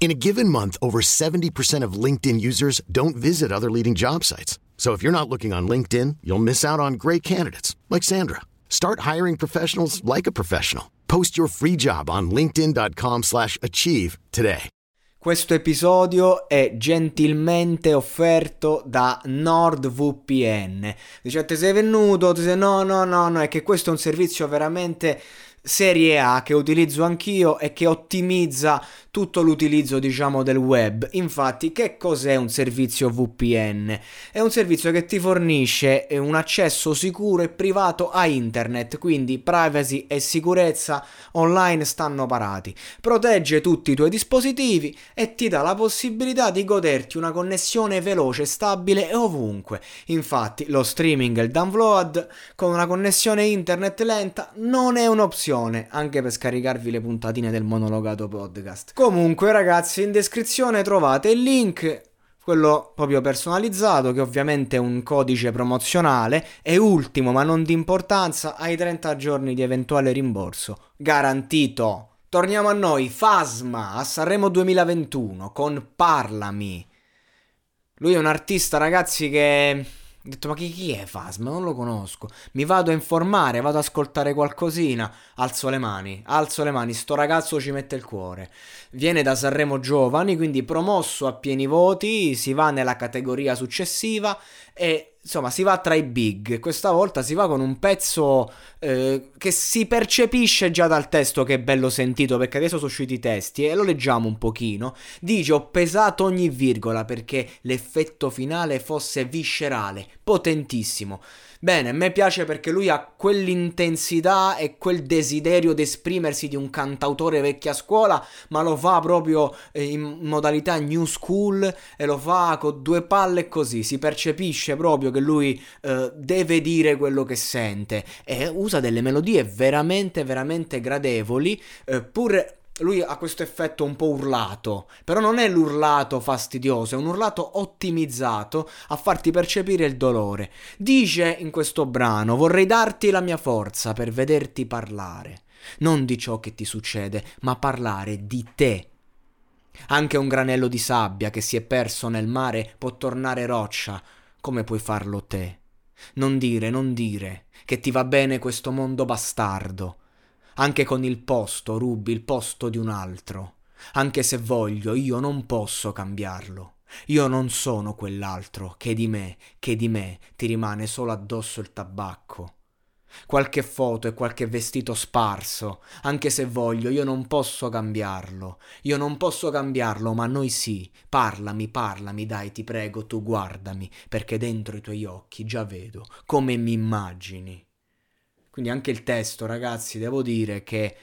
In a given month, over 70% of LinkedIn users don't visit other leading job sites. So if you're not looking on LinkedIn, you'll miss out on great candidates like Sandra. Start hiring professionals like a professional. Post your free job on linkedin.com/achieve today. Questo episodio è gentilmente offerto da NordVPN. Dice, ti sei venuto? No, no, no, no, è che questo è un servizio veramente serie A che utilizzo anch'io e che ottimizza tutto l'utilizzo diciamo del web. Infatti, che cos'è un servizio VPN? È un servizio che ti fornisce un accesso sicuro e privato a internet, quindi privacy e sicurezza online stanno parati. Protegge tutti i tuoi dispositivi e ti dà la possibilità di goderti una connessione veloce, stabile e ovunque. Infatti, lo streaming e il download con una connessione internet lenta non è un'opzione, anche per scaricarvi le puntatine del monologato podcast. Comunque ragazzi in descrizione trovate il link, quello proprio personalizzato che ovviamente è un codice promozionale e ultimo ma non di importanza ai 30 giorni di eventuale rimborso garantito. Torniamo a noi, Fasma a Sanremo 2021 con Parlami. Lui è un artista ragazzi che ho detto, ma chi, chi è Fasma? Non lo conosco. Mi vado a informare, vado ad ascoltare qualcosina. Alzo le mani, alzo le mani. Sto ragazzo ci mette il cuore. Viene da Sanremo Giovani, quindi promosso a pieni voti. Si va nella categoria successiva e insomma si va tra i big. Questa volta si va con un pezzo eh, che si percepisce già dal testo che è bello sentito perché adesso sono usciti i testi e lo leggiamo un pochino. Dice ho pesato ogni virgola perché l'effetto finale fosse viscerale, potentissimo. Bene, a me piace perché lui ha quell'intensità e quel desiderio di esprimersi di un cantautore vecchia scuola, ma lo fa proprio eh, in modalità new school e lo fa con due palle così, si percepisce proprio che lui eh, deve dire quello che sente e usa delle melodie veramente veramente gradevoli, eh, pur lui ha questo effetto un po' urlato, però non è l'urlato fastidioso, è un urlato ottimizzato a farti percepire il dolore. Dice in questo brano: Vorrei darti la mia forza per vederti parlare, non di ciò che ti succede, ma parlare di te. Anche un granello di sabbia che si è perso nel mare può tornare roccia, come puoi farlo te. Non dire, non dire, che ti va bene questo mondo bastardo anche con il posto rubi il posto di un altro. Anche se voglio, io non posso cambiarlo. Io non sono quell'altro che di me, che di me ti rimane solo addosso il tabacco. Qualche foto e qualche vestito sparso, anche se voglio, io non posso cambiarlo. Io non posso cambiarlo, ma noi sì. Parlami, parlami, dai, ti prego, tu guardami, perché dentro i tuoi occhi già vedo come mi immagini. Quindi anche il testo, ragazzi, devo dire che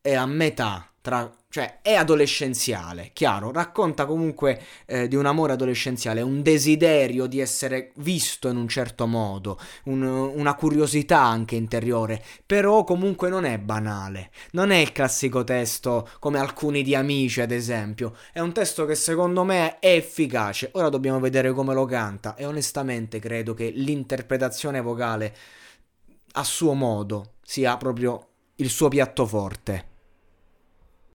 è a metà tra cioè è adolescenziale, chiaro, racconta comunque eh, di un amore adolescenziale, un desiderio di essere visto in un certo modo, un, una curiosità anche interiore, però comunque non è banale, non è il classico testo come alcuni di amici ad esempio, è un testo che secondo me è efficace, ora dobbiamo vedere come lo canta e onestamente credo che l'interpretazione vocale a suo modo sia proprio il suo piatto forte.